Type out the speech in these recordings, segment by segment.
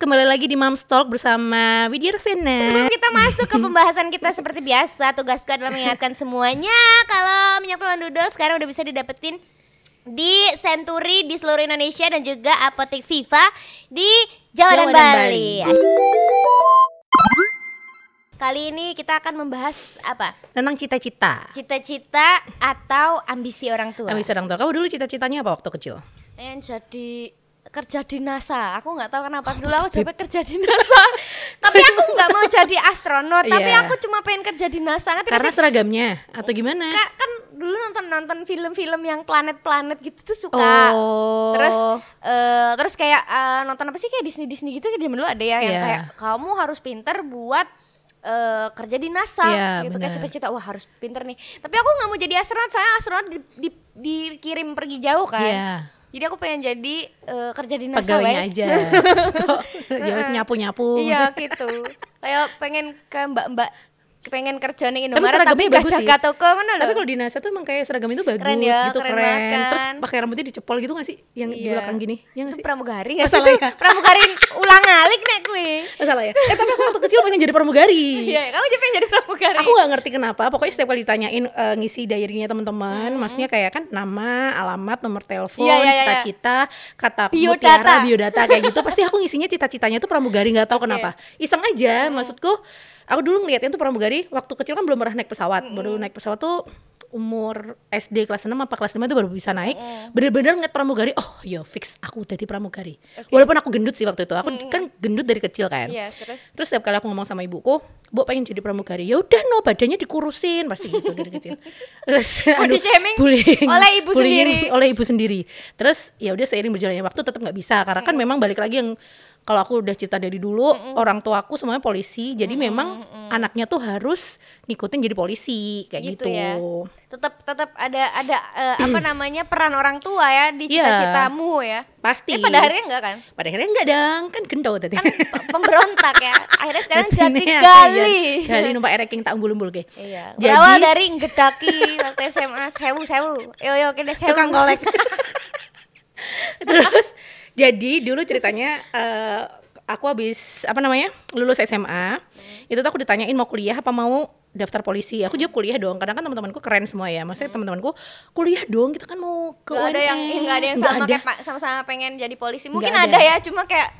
kembali lagi di Mom Talk bersama Widya Rosena. Sebelum kita masuk ke pembahasan kita seperti biasa, tugasku adalah mengingatkan semuanya kalau minyak telur dudul sekarang udah bisa didapetin di Century di seluruh Indonesia dan juga apotek Viva di Jawa, Jawa dan dan Bali. Kali ini kita akan membahas apa? Tentang cita-cita. Cita-cita atau ambisi orang tua. Kami sedang tahu. Kamu dulu cita-citanya apa waktu kecil? Pengen jadi kerja di NASA. Aku nggak tahu kenapa dulu aku coba kerja di NASA. tapi aku nggak mau jadi astronot. Tapi Iya. aku cuma pengen kerja di NASA. Nggak Karena seragamnya atau gimana? Kak, kan dulu nonton nonton film-film yang planet-planet gitu tuh suka. Oh. Terus eh, terus kayak eh, nonton apa sih kayak Disney Disney gitu kayak dulu ada ya yang Iya. kayak kamu harus pinter buat eh, kerja di NASA Iya, gitu kan benar. cita-cita wah harus pinter nih. Tapi aku nggak mau jadi astronot, saya astronot di, di- dikirim pergi jauh kan. Iya. Jadi aku pengen jadi eh, kerja di NASA Pegawainya aja. Kok ya wes nyapu-nyapu. Iya gitu. Kayak pengen ke mbak-mbak pengen kerja nih Tapi Indomaret tapi, seragamnya gak bagus sih. jaga toko mana Tapi kalau di NASA tuh emang kayak seragam itu bagus Keren ya, gitu keren keren. kan. Terus pakai rambutnya dicepol gitu gak sih? Yang di Iya. belakang gini. Ya gak itu sih? pramugari Oh, gak sih salah itu? ya? Pramugari ulang alik nek gue. Oh, salah ya? Eh tapi aku waktu kecil pengen jadi pramugari. Iya, kamu jadi pengen jadi pramugari. Aku gak ngerti kenapa, pokoknya setiap kali ditanyain eh, ngisi diary-nya teman-teman, maksudnya kayak kan nama, alamat, nomor telepon, Iya, iya, iya, iya. cita-cita, kata Biodata. biodata kayak gitu. Pasti aku ngisinya cita-citanya tuh pramugari, nggak tahu kenapa. Iseng aja, maksudku. Aku dulu ngeliatnya tuh pramugari, waktu kecil kan belum pernah naik pesawat, baru naik pesawat tuh umur SD kelas 6 apa kelas 5 itu baru bisa naik. Bener-bener ngeliat pramugari oh yo fix aku jadi pramugari. Walaupun aku gendut sih waktu itu. Aku kan gendut dari kecil kan. Iya, terus? Terus setiap kali aku ngomong sama ibuku, Bu pengen jadi pramugari. Ya udah no, badannya dikurusin. Pasti gitu dari kecil. Terus Body shaming bullying, oleh ibu bullying sendiri. Oleh ibu sendiri. Terus ya udah seiring berjalannya waktu tetap nggak bisa. Karena kan memang balik lagi yang kalau aku udah cita dari dulu orang tua aku semuanya polisi jadi memang anaknya tuh harus ngikutin jadi polisi kayak gitu, gitu ya. Tetap tetap ada ada eh, apa namanya peran orang tua ya di Iya. cita-citamu ya. pasti Eh pada akhirnya enggak kan? pada akhirnya enggak dong kan gendut tadi Kan pe- pemberontak ya. Akhirnya sekarang Jadi aku gali. jadi- gali numpak ereking tak umbul-umbul ke Iya. Jadi- Berawal dari ngedaki waktu SMA sewu sewu. Yo yo kene sewu. tukang kolek terus jadi dulu ceritanya eh, aku habis apa namanya lulus SMA itu tuh aku ditanyain mau kuliah apa mau daftar polisi aku jawab kuliah dong karena kan teman-temanku keren semua ya maksudnya teman-temanku kuliah dong kita kan mau ke Gak ada yang UNS." nggak ada yang sama ada. kayak sama-sama pengen jadi polisi. Mungkin ada. ada. ya, cuma kayak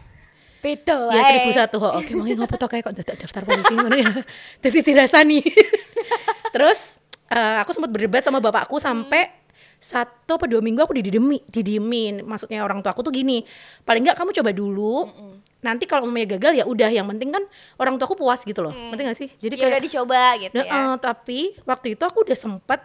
beda ya seribu satu oh, oke mau ngopo toh kayak kok daftar, daftar polisi mana ya jadi tidak sani terus eh, aku sempat berdebat sama bapakku sampai satu apa dua minggu aku didiemin didiemin maksudnya orang tua aku tuh gini paling nggak kamu coba dulu nanti kalau umumnya gagal ya udah yang penting kan orang tua aku puas gitu loh penting gak sih jadi Ya udah dicoba gitu Nah, ya. eh, tapi waktu itu aku udah sempet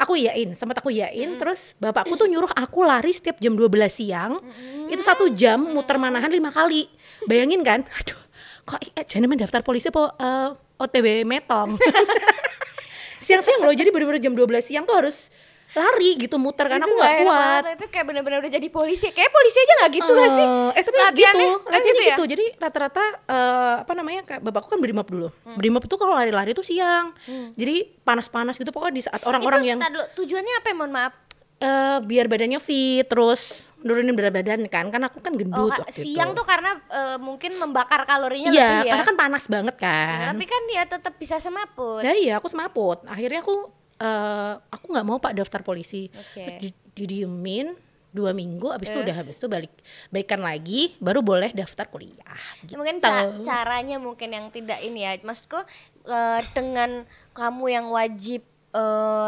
aku iyain, sempat aku iyain terus bapakku tuh nyuruh aku lari setiap jam 12 siang. Itu satu jam muter manahan lima kali. Bayangin kan? Aduh, kok eh, jangan daftar polisi po eh, OTW metong. Siang-siang loh, jadi bener-bener jam 12 siang tuh harus lari gitu muter karena aku nggak kuat. Itu kayak bener-bener udah jadi polisi. Kayak polisi aja nggak gitu gak sih? Eh, eh tapi Latihannya gitu, latihannya gitu ya? gitu. Jadi rata-rata eh, apa namanya kayak bapakku kan berimap dulu. Berimap itu kalau lari-lari itu siang. Jadi panas-panas gitu pokoknya di saat orang-orang yang dulu, tujuannya apa ya, mohon maaf? eh biar badannya fit terus nurunin berat badan kan kan aku kan Oh, gendut waktu siang itu. tuh karena eh, mungkin membakar kalorinya iya lebih ya. karena kan panas banget kan Tapi kan dia tetap bisa semaput. ya iya aku semaput akhirnya aku eh aku nggak mau pak daftar polisi Oke. Terus di- didiemin dua minggu abis itu udah habis itu balik baikan lagi baru boleh daftar kuliah gitu. Mungkin ca- caranya mungkin yang tidak ini ya. Maksudku eh, dengan kamu yang wajib eh,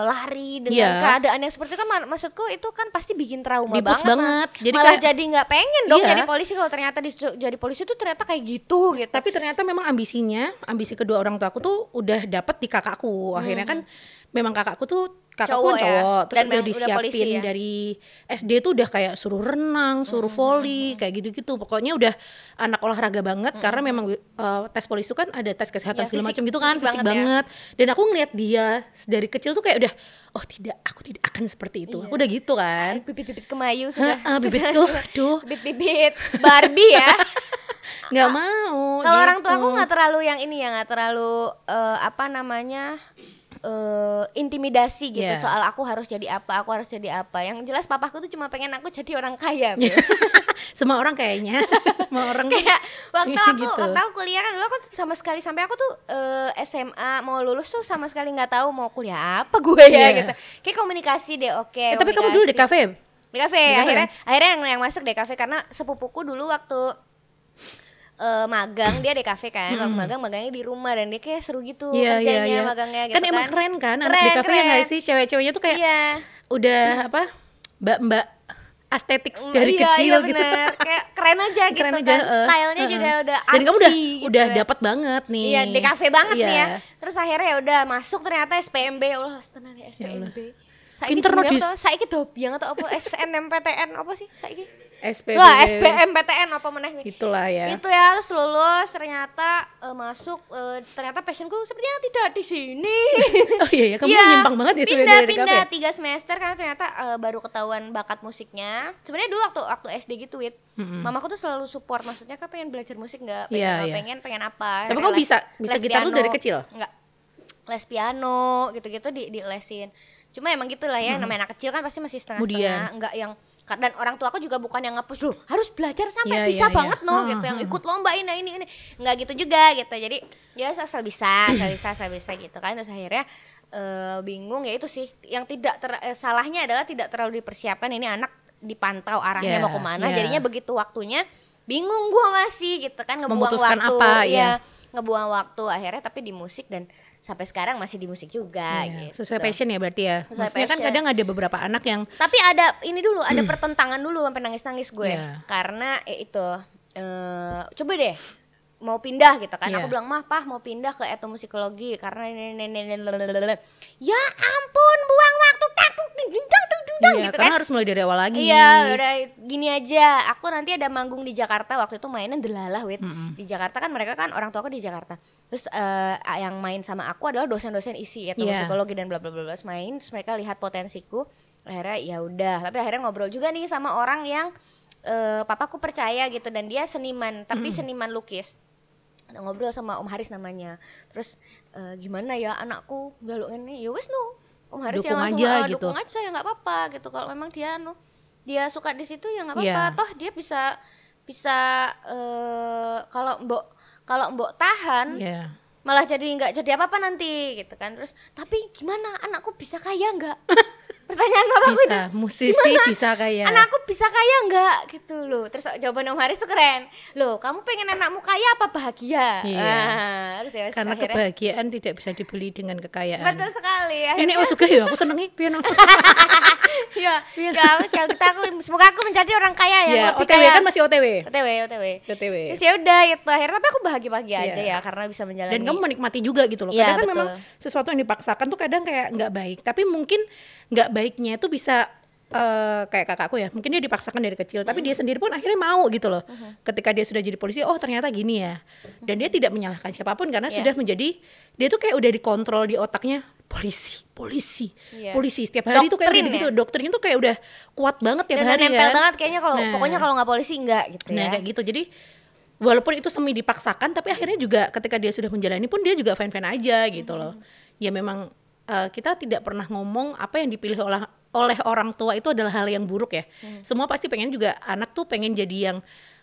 lari dengan Iya. keadaan yang seperti itu kan ma- maksudku itu kan pasti bikin trauma Dipus banget. banget. Jadi Jadi malah kayak- jadi nggak pengen dong Iya. jadi polisi kalau ternyata disuruh jadi polisi tuh ternyata kayak gitu gitu. tapi ternyata memang ambisinya ambisi kedua orang tua aku tuh udah dapet di kakakku akhirnya kan memang kakakku tuh kakakku Cowok ya? cowok terus Dan udah udah disiapin polisi ya? dari SD tuh udah kayak suruh renang suruh volley kayak gitu-gitu pokoknya udah anak olahraga banget karena memang uh, tes polisi itu kan ada tes kesehatan Ya, segala macam gitu kan fisik fisik banget banget, ya. dan aku ngeliat dia dari kecil tuh kayak udah oh tidak aku tidak akan seperti itu Iya. aku udah gitu kan bibit-bibit kemayu sudah. Heeh, bibitku aduh bibit-bibit Barbie ya. nggak mau Kalau orang tua gitu. aku nggak terlalu yang ini ya, nggak terlalu eh, apa namanya eh, intimidasi gitu Yeah. soal aku harus jadi apa, aku harus jadi apa. Yang jelas papaku tuh cuma pengen aku jadi orang kaya. Iya. Semua orang kayaknya, semua orang kayak waktu aku gitu. waktu aku kuliah kan dulu aku sama sekali sampai aku tuh eh, SMA mau lulus tuh sama sekali nggak tahu mau kuliah apa gue ya Iya. gitu. Kayak komunikasi deh, oke. Eh, tapi kamu dulu di komunikasi. kafe. Di kafe, Di kafe, akhirnya akhirnya yang yang masuk di kafe karena sepupuku dulu waktu eh, magang dia di kafe kan, waktu magang magangnya di rumah dan dia kayak seru gitu Iya, iya, kerjanya iya. magangnya gitu Kan emang keren kan anak di Keren, kafe ya keren. sih? Cewek-ceweknya tuh kayak Iya. udah apa? Mbak-mbak estetik dari iya, kecil iya gitu. kayak keren aja gitu Keren kan aja, eh, stylenya eh, juga eh. udah Dan kamu udah artsy gitu udah kan. dapat banget nih. Iya, di kafe banget nih ya. Terus akhirnya ya udah masuk ternyata SPMB. Allah, tenan ya SPMB. Saiki Pinter no, jenenge Dis. Saiki dobiang atau apa SNMPTN apa sih saiki? SPB. Wah, SBMPTN apa meneh nih? Itulah ya. Itu ya, terus lulus ternyata eh, masuk eh, ternyata passionku sepertinya tidak di sini. Oh iya ya, kamu Iya, nyimpang banget ya pindah, sebenarnya dari pindah ya? tiga semester karena ternyata eh, baru ketahuan bakat musiknya. Sebenarnya dulu waktu waktu SD gitu, Wit. Mamaku tuh selalu support maksudnya kan pengen belajar musik nggak? Pengen, Iya, apa, iya. pengen pengen apa? Tapi kamu les- bisa- bisa les gitar tuh piano. dari kecil? Enggak. Les piano gitu-gitu di di lesin. Cuma emang gitulah ya, namanya anak kecil kan pasti masih setengah-setengah, enggak yang dan orang tua aku juga bukan yang ngepus loh harus belajar sampai Iya, bisa iya, banget iya. no Hmm, gitu yang ikut lomba ini ini ini. Nggak gitu juga gitu. Jadi ya asal bisa asal bisa asal bisa gitu kan. Terus akhirnya eh, bingung ya itu sih. Yang tidak ter- eh, salahnya adalah tidak terlalu dipersiapkan ini anak dipantau arahnya Iya, mau ke mana iya. jadinya begitu waktunya bingung gua masih gitu kan. Ngebuang Memutuskan waktu apa, ya ya. ngebuang waktu akhirnya tapi di musik dan sampai sekarang masih di musik juga Iya, gitu Sesuai passion ya berarti ya. Sesuai Maksudnya kan passion. kadang ada beberapa anak yang tapi ada ini dulu ada pertentangan dulu sampai nangis nangis gue Iya. karena eh, itu eh coba deh mau pindah gitu kan Iya. aku bilang mah pah mau pindah ke etnomusikologi karena ini ini ini ini, lalalala." ya ampun buang waktu tak tuk, ding, ding, dang, dang, ding, dang, Iya, gitu karena kan harus mulai dari awal lagi. Iya, udah gini aja. Aku nanti ada manggung di Jakarta. Waktu itu mainnya delalah, wit. Di Jakarta kan mereka kan orang tua aku di Jakarta. Terus eh, yang main sama aku adalah dosen-dosen isi ya, Iya. psikologi dan bla bla bla. main, terus mereka lihat potensiku. Akhirnya ya udah. Tapi akhirnya ngobrol juga nih sama orang yang eh, papaku percaya gitu dan dia seniman, tapi seniman lukis. Nah, ngobrol sama Om Haris namanya. Terus eh, gimana ya anakku jaluk ini? Ya wes no. Om Haris Dukung yang langsung aja "Ah, gitu." dukung aja ya nggak apa-apa gitu. Kalau memang dia anu dia suka di situ ya nggak apa-apa. Iya. Toh dia bisa bisa eh kalau mbok kalau mbok tahan Iya. malah jadi nggak jadi apa-apa nanti gitu kan. Terus tapi gimana anakku bisa kaya nggak? Pertanyaan bapakku itu Bisa, musisi bisa kayak. anakku bisa kaya nggak gitu loh terus jawaban Om Haris tuh keren loh kamu pengen anakmu kaya apa bahagia Iya. Ah, terus ya Karena akhirnya kebahagiaan tidak bisa dibeli dengan kekayaan. betul sekali ya Ini oh suka ya, aku seneng nih piano. ya Iya. ya kalau kita aku semoga aku menjadi orang kaya ya, lebih OTW kaya kan masih OTW. OTW OTW OTW. terus ya udah itu akhirnya tapi aku bahagia bahagia Iya. aja ya karena bisa menjalani Dan kamu menikmati juga gitu loh. Kadang kan betul. memang sesuatu yang dipaksakan tuh kadang kayak nggak baik. Tapi mungkin nggak baiknya itu bisa eh, kayak kakakku ya. Mungkin dia dipaksakan dari kecil, tapi dia sendiri pun akhirnya mau gitu loh. Ketika dia sudah jadi polisi, oh ternyata gini ya. Dan dia tidak menyalahkan siapa pun karena Iya. sudah menjadi dia tuh kayak udah dikontrol di otaknya polisi, polisi, Iya. polisi. Setiap hari tuh kayak Doktrin gitu. ya? Doktrin tuh kayak udah kuat banget tiap dan hari nempel kan. banget kayaknya kalau Nah. pokoknya kalau nggak polisi enggak gitu Nah ya kayak gitu jadi walaupun itu semi dipaksakan tapi akhirnya juga ketika dia sudah menjalani pun dia juga fine fine aja gitu loh ya memang eh, kita tidak pernah ngomong apa yang dipilih oleh oleh orang tua itu adalah hal yang buruk ya semua pasti pengen juga anak tuh pengen jadi yang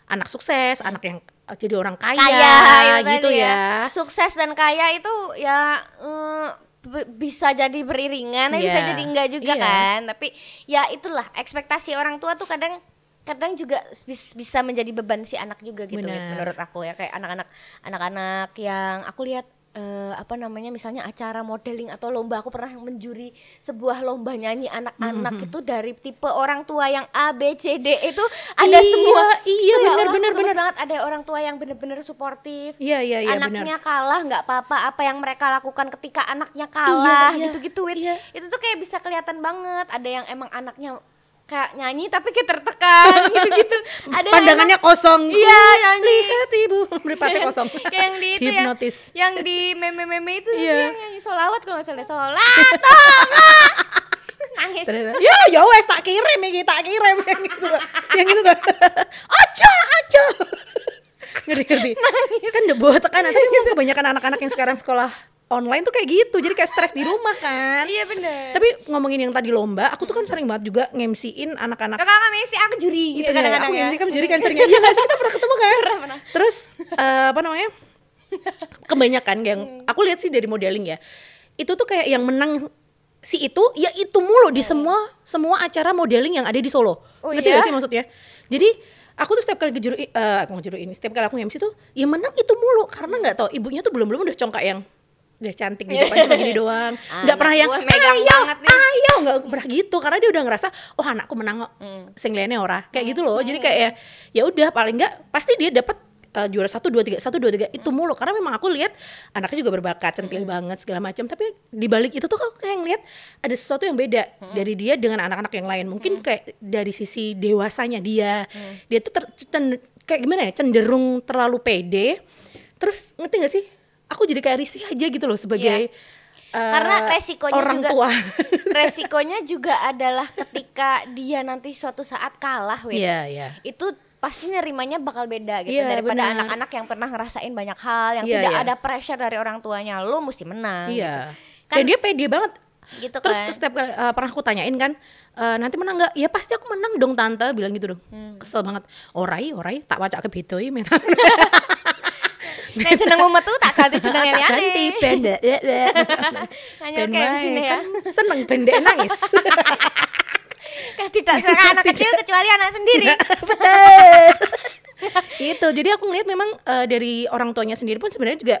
anak sukses anak yang eh, jadi orang kaya, kaya itu gitu tadi ya, Sukses dan kaya itu ya b- bisa jadi beriringan, tapi bisa Iya. jadi enggak juga Iya. kan. Tapi ya itulah ekspektasi orang tua tuh kadang kadang juga bis- bisa menjadi beban si anak juga gitu Benar. menurut aku ya kayak anak-anak anak-anak yang aku lihat eh, apa namanya misalnya acara modeling atau lomba aku pernah menjuri sebuah lomba nyanyi anak-anak Hmm, itu dari tipe orang tua yang A B C D itu ada Iya, semua iya, ya benar, benar, benar. banget ada orang tua yang bener-bener suportif iya iya iya anaknya benar kalah nggak apa-apa apa yang mereka lakukan ketika anaknya kalah Iya, iya, gitu-gitu Wit. iya. itu tuh kayak bisa kelihatan banget ada yang emang anaknya kayak nyanyi tapi kayak tertekan gitu-gitu. Ada yang pandangannya kosong. Iya, nyanyi. lihat ibu. Meripatnya kosong. Kayak yang di itu ya hipnotis. yang di meme-meme itu Iya. yang nyanyi solawat kalau nggak salah solawat tolong nangis ya ya wes tak kirim iki tak kirim. Yang gitu. Yang gitu tuh. Aja aja. Ngerti ngerti. Kan udah bawa tekanan. Tapi kebanyakan anak-anak yang sekarang sekolah online tuh kayak gitu jadi kayak stres di rumah kan. Iya bener. tapi ngomongin yang tadi lomba aku tuh kan sering banget juga ngemsiin anak-anak. Kakak kami sih aku juri gitu Iya, kadang-kadang aku ya. ngemsi kamu jadi kan sering iya nggak sih? Kita pernah ketemu kan? Pernah. terus eh, apa namanya? Kebanyakan yang aku lihat sih dari modeling ya itu tuh kayak yang menang si itu ya itu mulu di semua semua acara modeling yang ada di Solo. Oh, ngerti iya? gak sih maksudnya? Jadi aku tuh setiap kali ngejuru eh aku ini setiap kali aku MC tuh ya menang itu mulu. Karena nggak tahu ibunya tuh belum belum udah congkak yang udah cantik di depan cuma gini doang. Nggak Anak pernah yang megang ayo banget nih." ayo. Nggak pernah gitu karena dia udah ngerasa oh anakku menang kok. Hmm. sing lainnya ora. Kayak gitu loh. Jadi kayak ya ya udah paling nggak pasti dia dapat eh, juara satu dua tiga satu dua tiga itu mulu. Karena memang aku lihat anaknya juga berbakat centil banget segala macam tapi di balik itu tuh aku kayak ngeliat ada sesuatu yang beda dari dia dengan anak-anak yang lain. Mungkin kayak dari sisi dewasanya dia. Dia tuh ter- kayak gimana ya cenderung terlalu pede. Terus ngerti gak sih aku jadi kayak risih aja gitu loh sebagai eh, Karena resikonya orang juga tua resikonya juga adalah ketika dia nanti suatu saat kalah, Win. Iya, iya. Itu pasti nerimanya bakal beda gitu Iya, daripada anak-anak yang pernah ngerasain banyak hal yang Iya, tidak iya. ada pressure dari orang tuanya. Lu mesti menang Iya. gitu. Dan dia pede banget. Gitu Terus kan. setiap kali eh, pernah aku tanyain kan, eh, nanti menang nggak? Ya pasti aku menang dong tante, bilang gitu dong. Hmm. Kesel banget. Orai, orai, tak wacak ke bedo men. Nek jeneng mumet tuh tak ganti jeneng yang Tak ganti aneh. ben dek, dek, dek. Hanya kayak sini ya. kan seneng ben dek nangis. Kan tidak seorang anak kecil kecuali anak sendiri. Betul. itu. Jadi aku ngeliat memang eh, dari orang tuanya sendiri pun sebenarnya juga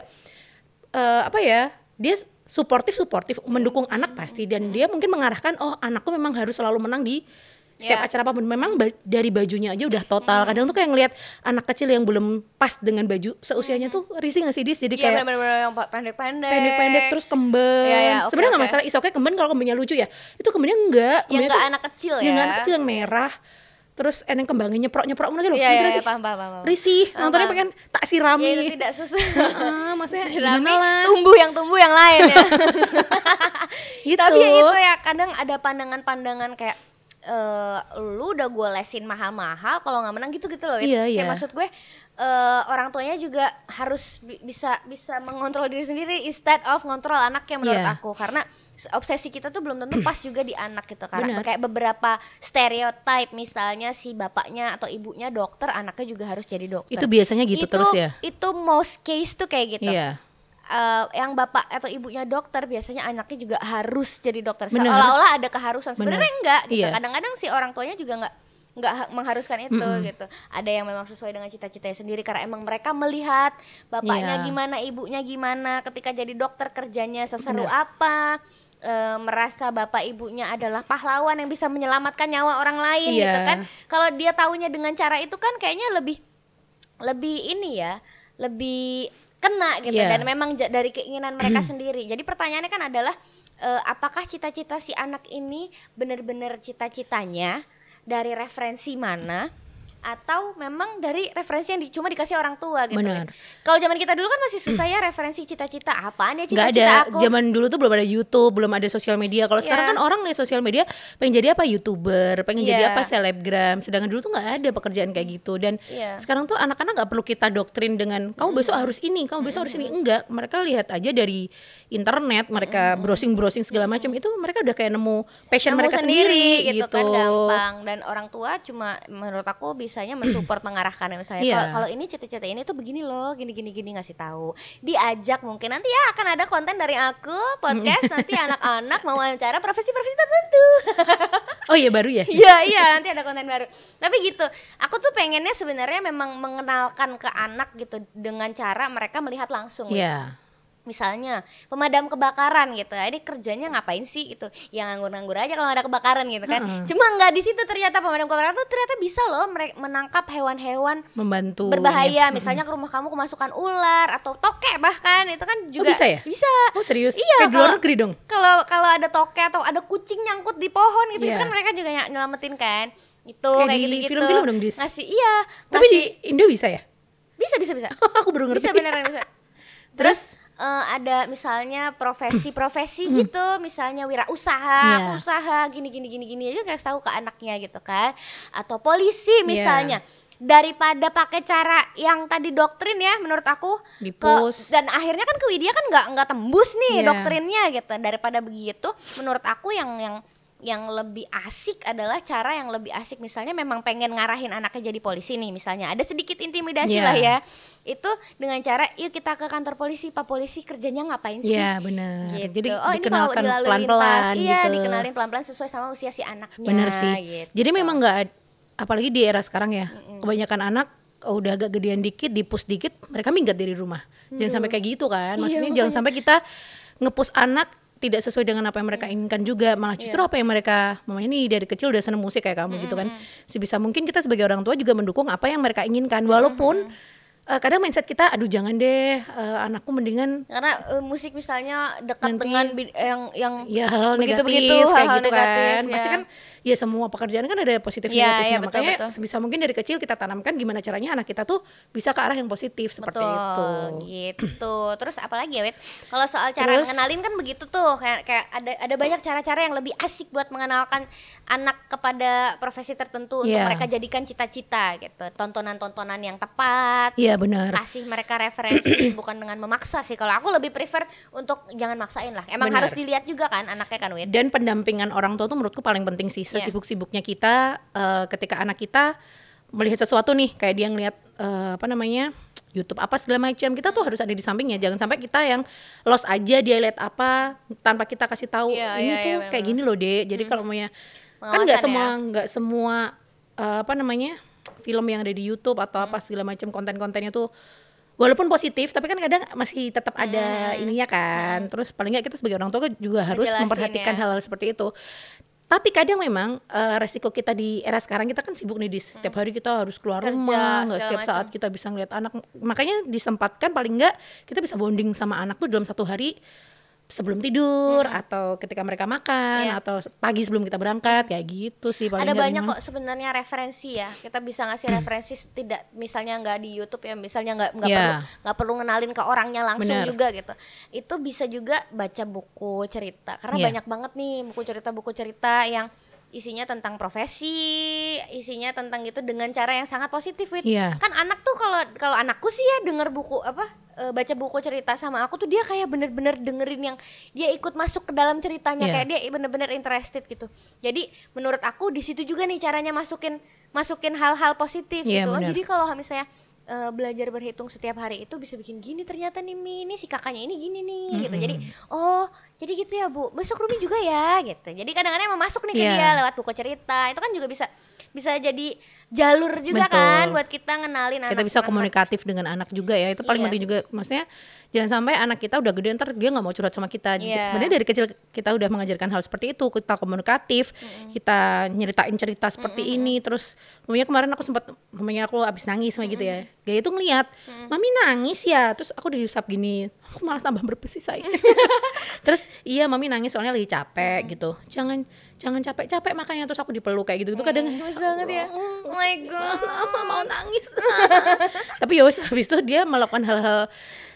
eh, apa ya? Dia suportif suportif mendukung anak pasti dan dia mungkin mengarahkan oh anakku memang harus selalu menang di setiap Ya. acara apa pun memang ba- dari bajunya aja udah total kadang tuh kayak ngelihat anak kecil yang belum pas dengan baju seusianya tuh risih nggak sih dis jadi Iya kayak benar-benar yang pendek-pendek. pendek-pendek terus kemben Iya, iya, oke, sebenarnya nggak oke. masalah is oke kemben kalau kembennya lucu ya itu kembennya enggak Yang kembennya nggak tuh- anak kecil yang ya. anak kecil yang merah terus eneng kembangnya nyeprok nyeprok gitu loh Iya, ngerti iya, nggak iya, sih? paham, paham, paham. risih Paham, nontonnya pengen tak sirami Ya itu tidak sesuai. Heeh, maksudnya Sirami lah tumbuh yang tumbuh yang lain ya. gitu Tapi ya itu ya kadang ada pandangan-pandangan kayak eh lu udah gue lesin mahal-mahal kalau nggak menang gitu-gitu loh. Iya, Kayak iya. maksud gue eh orang tuanya juga harus bi- bisa bisa mengontrol diri sendiri instead of ngontrol anaknya menurut Iya. aku karena obsesi kita tuh belum tentu pas juga di anak gitu karena Benar. kayak beberapa stereotype misalnya si bapaknya atau ibunya dokter anaknya juga harus jadi dokter itu biasanya gitu itu, terus ya itu most case tuh kayak gitu iya Eh, yang bapak atau ibunya dokter biasanya anaknya juga harus jadi dokter seolah-olah ada keharusan sebenarnya enggak gitu Iya. kadang-kadang si orang tuanya juga enggak nggak ha- mengharuskan itu Mm-mm. gitu ada yang memang sesuai dengan cita-citanya sendiri karena emang mereka melihat bapaknya Iya. gimana ibunya gimana ketika jadi dokter kerjanya seseru Bener. apa eh, merasa bapak ibunya adalah pahlawan yang bisa menyelamatkan nyawa orang lain gitu Iya. kan kalau dia taunya dengan cara itu kan kayaknya lebih lebih ini ya lebih kena gitu. Iya. dan memang dari keinginan mereka sendiri. Jadi pertanyaannya kan adalah eh, apakah cita-cita si anak ini benar-benar cita-citanya? Dari referensi mana atau memang dari referensi yang di- cuma dikasih orang tua gitu Benar. kalau zaman kita dulu kan masih susah ya referensi cita-cita. Apaan ya nggak cita-cita ada. aku? Zaman dulu tuh belum ada YouTube belum ada sosial media. Kalau sekarang Iya. kan orang nih sosial media pengen jadi apa? Youtuber pengen jadi Iya. apa? Selebgram. Sedangkan dulu tuh nggak ada pekerjaan kayak gitu. Dan Iya. sekarang tuh anak-anak nggak perlu kita doktrin dengan kamu besok harus ini kamu besok harus ini. Enggak mereka lihat aja dari internet mereka browsing browsing segala macam. Itu mereka udah kayak nemu passion Kamu mereka sendiri, gitu, kan gampang. Dan orang tua cuma menurut aku bisanya mensupport mengarahkan misalnya Iya. kalau ini cita-cita ini tuh begini loh gini gini gini ngasih tahu diajak mungkin nanti ya akan ada konten dari aku podcast nanti anak-anak mau wawancara profesi-profesi tertentu oh iya baru ya Iya iya nanti ada konten baru. Tapi gitu, aku tuh pengennya sebenarnya memang mengenalkan ke anak gitu dengan cara mereka melihat langsung. Iya. Misalnya pemadam kebakaran gitu, ini kerjanya ngapain sih gitu? Yang nganggur-nganggur aja kalau ada kebakaran gitu kan. Heeh. Cuma nggak di situ ternyata pemadam kebakaran tuh ternyata bisa loh menangkap hewan-hewan membantu berbahaya. Misalnya ke rumah kamu kemasukan ular atau tokek bahkan itu kan juga bisa ya? Bisa. oh serius Iya, di luar kalau- negeri dong Kalau kalau ada tokek atau ada kucing nyangkut di pohon gitu, itu Iya. kan mereka juga ny- nyelamatin kan. Itu Kayak kayak di gitu-gitu. film-film dong, Dis. Ngasih iya. tapi di ngasih- Indo bisa ya bisa bisa bisa. aku baru ngerti bisa beneran bisa. Terus eh, ada misalnya profesi-profesi gitu, misalnya wirausaha, aku usaha gini gini gini gini aja kasih tahu ke anaknya gitu kan. Atau polisi Iya. misalnya. daripada pakai cara yang tadi doktrin ya menurut aku ke- dan akhirnya kan ke Widya kan nggak nggak tembus nih Iya. doktrinnya gitu daripada begitu menurut aku yang yang yang lebih asik adalah cara yang lebih asik misalnya memang pengen ngarahin anaknya jadi polisi nih misalnya ada sedikit intimidasi Iya. lah ya itu dengan cara yuk kita ke kantor polisi pak polisi kerjanya ngapain sih Iya benar. gitu. Jadi oh, dikenalkan pelan-pelan iya gitu. dikenalin pelan-pelan sesuai sama usia si anaknya Bener sih. gitu. Jadi memang nggak, apalagi di era sekarang ya, kebanyakan anak oh, udah agak gedean dikit, dipus dikit, mereka minggat dari rumah. Jangan sampai kayak gitu kan. Maksudnya jangan sampai kita ngepus anak tidak sesuai dengan apa yang mereka inginkan juga malah justru apa yang mereka mamanya nih dari kecil udah seneng musik kayak kamu gitu kan. Sebisa mungkin kita sebagai orang tua juga mendukung apa yang mereka inginkan. Walaupun eh, kadang mindset kita aduh jangan deh eh, anakku mendingan karena eh, musik misalnya dekat Nanti- dengan yang yang ya hal-hal negatif Begitu-begitu, kayak hal-hal gitu negatif, kan ya. pasti kan ya semua pekerjaan kan ada positif Iya, negatifnya iya, betul, makanya betul. sebisa mungkin dari kecil kita tanamkan gimana caranya anak kita tuh bisa ke arah yang positif seperti Betul, itu gitu. Terus apalagi ya, Wit? Kalau soal cara Terus- mengenalin kan begitu tuh, kayak kayak ada ada banyak cara-cara yang lebih asik buat mengenalkan anak kepada profesi tertentu untuk Iya. mereka jadikan cita-cita gitu. Tontonan-tontonan yang tepat, iya benar kasih mereka referensi bukan dengan memaksa sih. Kalau aku lebih prefer untuk jangan maksain lah. Emang Benar. harus dilihat juga kan anaknya kan, Wit? dan pendampingan orang tua tuh menurutku paling penting sih. Sesibuk-sibuknya kita eh, ketika anak kita melihat sesuatu nih kayak dia ngeliat eh, apa namanya YouTube apa segala macam kita tuh harus ada di sampingnya. Jangan sampai kita yang lost aja dia lihat apa tanpa kita kasih tahu Iya, ini iya, tuh iya, kayak gini loh dek. Jadi kalau maunya kan Pengawasan nggak ya. semua nggak semua eh, apa namanya film yang ada di YouTube atau apa segala macam konten-kontennya tuh walaupun positif tapi kan kadang masih tetap ada ininya kan. Terus paling nggak kita sebagai orang tua juga harus Ngejelasin memperhatikan ya. hal-hal seperti itu tapi kadang memang eh, resiko kita di era sekarang kita kan sibuk nih di setiap hari kita harus keluar Kerja, rumah nggak setiap macam. saat kita bisa ngeliat anak makanya disempatkan paling nggak kita bisa bonding sama anak tuh dalam satu hari sebelum tidur atau ketika mereka makan Iya. atau pagi sebelum kita berangkat kayak gitu sih paling ada banyak kok sebenarnya referensi ya kita bisa ngasih referensi tidak misalnya nggak di YouTube ya misalnya nggak nggak Iya. perlu nggak perlu ngenalin ke orangnya langsung Benar. juga gitu itu bisa juga baca buku cerita karena Iya. banyak banget nih buku cerita buku cerita yang isinya tentang profesi isinya tentang gitu dengan cara yang sangat positif Wit. Iya. kan anak tuh kalau kalau anakku sih ya denger buku apa e, baca buku cerita sama aku tuh dia kayak bener-bener dengerin yang dia ikut masuk ke dalam ceritanya Iya. kayak dia bener-bener interested gitu jadi menurut aku di situ juga nih caranya masukin masukin hal-hal positif Iya, gitu Oh, benar. jadi kalau misalnya e, belajar berhitung setiap hari itu bisa bikin gini ternyata nih Mi. Ini si kakaknya ini gini nih gitu. Jadi oh jadi gitu ya bu. Besok Rumi juga ya gitu. Jadi kadang-kadang emang masuk nih ke Iya. dia lewat buku cerita. Itu kan juga bisa bisa jadi jalur juga Betul. kan buat kita ngenalin kita anak bisa anak- komunikatif dengan anak juga ya. Itu paling Iya. penting juga. Maksudnya jangan sampai anak kita udah gede ntar dia nggak mau curhat sama kita. Jadi Iya. sebenarnya dari kecil kita udah mengajarkan hal seperti itu kita komunikatif kita nyeritain cerita seperti ini. Terus mamanya kemarin aku sempat mamanya aku abis nangis sama gitu ya. Gaya itu ngeliat mami nangis ya? Terus aku diusap gini aku malah tambah berpesi saya terus iya mami nangis soalnya lagi capek gitu. Jangan jangan capek-capek makanya. Terus aku dipeluk kayak gitu gitu kadang Gemes banget ya? Oh my god Mama mau nangis. Tapi ya habis itu dia melakukan hal-hal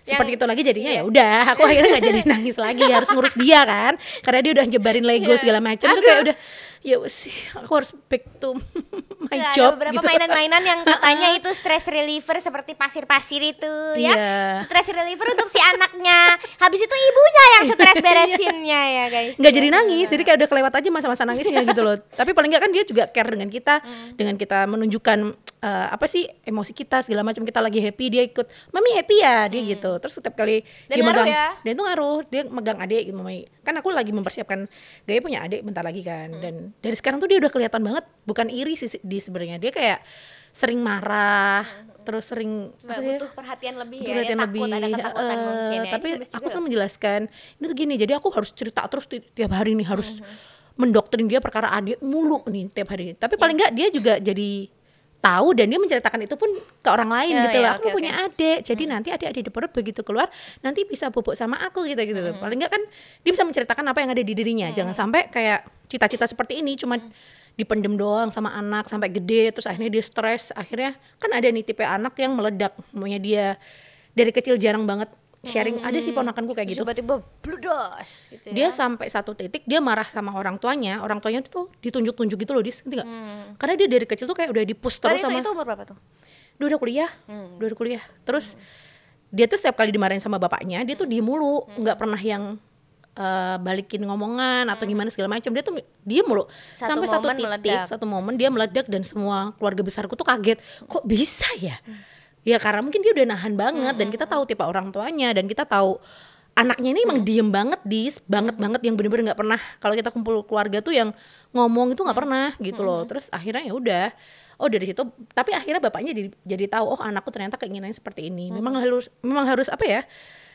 seperti itu lagi jadinya ya udah aku akhirnya nggak jadi nangis lagi harus ngurus dia kan. Karena dia udah nyebarin Lego Iya. segala macam itu kayak udah ya wes aku harus back to my Nggak, job ada beberapa gitu. mainan-mainan yang katanya itu stress reliever seperti pasir-pasir itu ya. Iya. Stress reliever untuk si anaknya. Habis itu ibunya yang stress beresinnya ya, guys. nggak jadi nangis jadi kayak udah kelewat aja masa-masa nangisnya gitu loh tapi paling nggak kan dia juga care dengan kita Hmm. dengan kita menunjukkan eh, apa sih emosi kita segala macam kita lagi happy dia ikut mami happy ya dia gitu terus setiap kali Hmm. Dan dia megang ya? dan itu ngaruh dia megang adik gitu mami kan aku lagi mempersiapkan gaya punya adik bentar lagi kan Hmm. dan dari sekarang tuh dia udah kelihatan banget bukan iri sih di sebenarnya. Dia kayak sering marah terus sering Mbak, ya, butuh perhatian lebih ya, perhatian dia lebih takut ada ketakutan eh, mungkin ya. tapi aku selalu menjelaskan ini tuh gini jadi aku harus cerita terus ti- tiap hari nih harus Hmm, mendoktrin dia perkara adik mulu nih tiap hari. Tapi Iya. paling nggak dia juga jadi tahu dan dia menceritakan itu pun ke orang lain Ya, gitu ya, loh aku Hmm. punya adik jadi nanti adik-adik di perut begitu keluar nanti bisa bubuk sama aku gitu gitu Hmm. paling nggak kan dia bisa menceritakan apa yang ada di dirinya jangan sampai kayak cita-cita seperti ini cuma Hmm. dipendem doang sama anak sampai gede terus akhirnya dia stres akhirnya kan ada nih tipe anak yang meledak maunya dia dari kecil jarang banget sharing ada sih ponakanku kayak gitu Tiba-tiba bludos gitu dia ya. sampai satu titik dia marah sama orang tuanya orang tuanya tuh ditunjuk-tunjuk gitu loh dis ngerti Hmm. karena dia dari kecil tuh kayak udah dipus terus itu, sama itu umur berapa tuh? dia udah kuliah Hmm. dia udah kuliah terus dia tuh setiap kali dimarahin sama bapaknya dia tuh diem mulu Hmm. nggak pernah yang eh, balikin ngomongan atau gimana segala macam dia tuh diem mulu Satu sampai satu titik meledak. satu momen dia meledak dan semua keluarga besarku tuh kaget kok bisa ya Hmm. Ya karena mungkin dia udah nahan banget dan kita tahu tipe orang tuanya dan kita tahu anaknya ini emang diem banget dis banget banget yang bener-bener nggak pernah. Kalau kita kumpul keluarga tuh yang ngomong itu nggak pernah gitu loh. Terus akhirnya ya udah. Oh dari situ tapi akhirnya bapaknya jadi jadi tahu oh anakku ternyata keinginannya seperti ini. Memang harus memang harus apa ya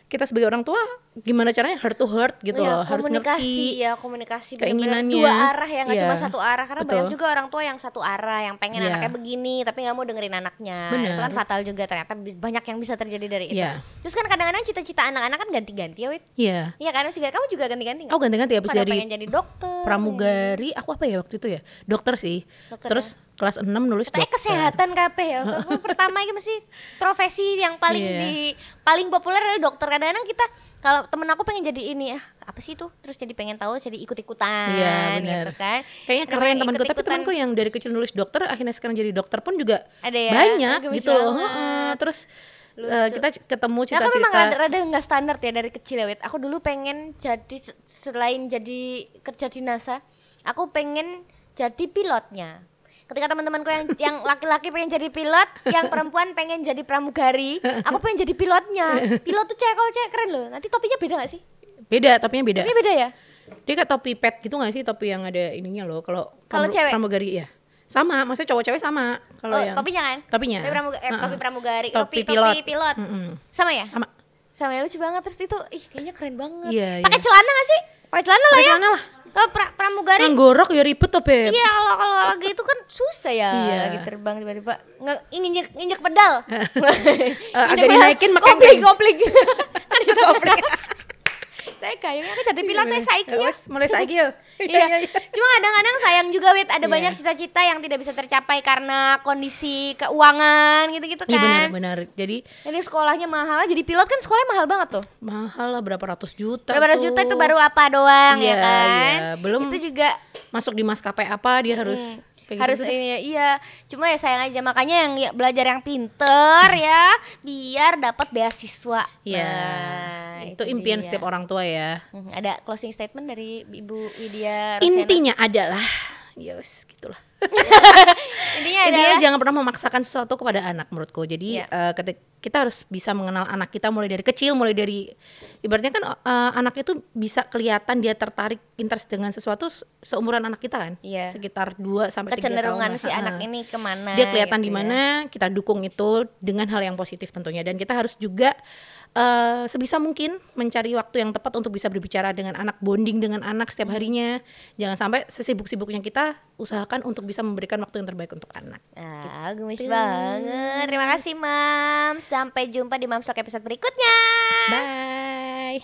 kita sebagai orang tua gimana caranya heart to heart gitu Ya, loh harus komunikasi ngerti ya komunikasi bener-bener keinginannya. dua arah ya nggak Iya, cuma satu arah karena betul. banyak juga orang tua yang satu arah yang pengen Iya. anaknya begini tapi nggak mau dengerin anaknya Bener. itu kan fatal juga ternyata banyak yang bisa terjadi dari itu Iya. terus kan kadang-kadang cita-cita anak-anak kan ganti-ganti ya wit iya iya kan juga kamu juga ganti-ganti aku ganti-ganti habis Pada dari pengen jadi dokter pramugari aku apa ya waktu itu ya dokter sih Dokter terus kelas 6 nulis Katanya dokter kesehatan kabeh ya. Pertama ini mesti profesi yang paling Iya. di paling populer adalah dokter. Kadang-kadang kita kalau temen aku pengen jadi ini ah apa sih itu terus jadi pengen tahu jadi ikut-ikutan Iya, benar. gitu kan. Kayaknya keren temanku, tapi temanku yang dari kecil nulis dokter akhirnya sekarang jadi dokter pun juga Ada ya? banyak gitu loh. Heeh, Terus Lucu. eh, kita ketemu Ya kan memang cita-cita rada-rada nggak standar ya dari kecil ya Wit. Aku dulu pengen jadi se- selain jadi kerja di NASA, aku pengen jadi pilotnya. Ketika teman-temanku yang yang laki-laki pengen jadi pilot, yang perempuan pengen jadi pramugari, aku pengen jadi pilotnya. Pilot tuh cewek kalau cewek keren loh. Nanti topinya beda gak sih? beda, topinya beda. Topinya beda ya? Dia kayak topi pet gitu gak sih? Topi yang ada ininya loh. Kalau Kalau cewek? pramugari ya. Sama, maksudnya cowok cewek sama. Kalau Oh, yang topinya kan? Topinya. Topi, pramuga- eh, topi pramugari, Topi topi, pilot. topi pilot. Mm-mm. Sama ya? Sama. Sama ya lucu banget terus itu ih kayaknya keren banget. Iya, Pakai iya. celana gak sih? Pakai celana lah ya. celana lah. Kalau pra- pramugari Nganggorok ya ribet tuh, Beb. Iya kalau kalau lagi itu kan susah ya Iya. lagi terbang tiba-tiba nginjek nginjek pedal. Eh, agak pedal, dinaikin pakai kopling kopling. kan itu kopling. Saya kayaknya aku jadi pilot saya saiki ya. Mulai saiki yo. Iya. Cuma kadang-kadang sayang juga wit ada Iya. banyak cita-cita yang tidak bisa tercapai karena kondisi keuangan gitu-gitu kan. Iya benar-benar. Jadi Jadi sekolahnya mahal, jadi pilot kan sekolahnya mahal banget tuh. mahal lah berapa ratus juta. Berapa ratus juta tuh. itu baru apa doang ya Iya, kan? iya. Belum Itu juga masuk di maskapai apa dia harus kayak harus gitu ini ya, iya cuma ya sayang aja makanya yang ya, belajar yang pinter ya biar dapat beasiswa Iya. Nah, itu impian dia. setiap orang tua ya. Hmm, ada closing statement dari ibu Widya. Intinya adalah ya wes gitulah. Intinya adalah jangan pernah memaksakan sesuatu kepada anak menurutku. Jadi Iya. eh, ketika kita harus bisa mengenal anak kita mulai dari kecil, mulai dari ibaratnya kan eh, anak itu bisa kelihatan dia tertarik interest dengan sesuatu se- seumuran anak kita kan. Iya. Sekitar 2 sampai 3 tahun. kecenderungan si anak ini ke mana dia kelihatan gitu di ya. mana kita dukung itu dengan hal yang positif tentunya dan kita harus juga eh, sebisa mungkin mencari waktu yang tepat untuk bisa berbicara dengan anak bonding dengan anak setiap harinya jangan sampai sesibuk-sibuknya kita usahakan untuk bisa memberikan waktu yang terbaik untuk anak Ah, gemes Gitu. banget. Terima kasih, Mams. Sampai jumpa di Mamsok episode berikutnya. bye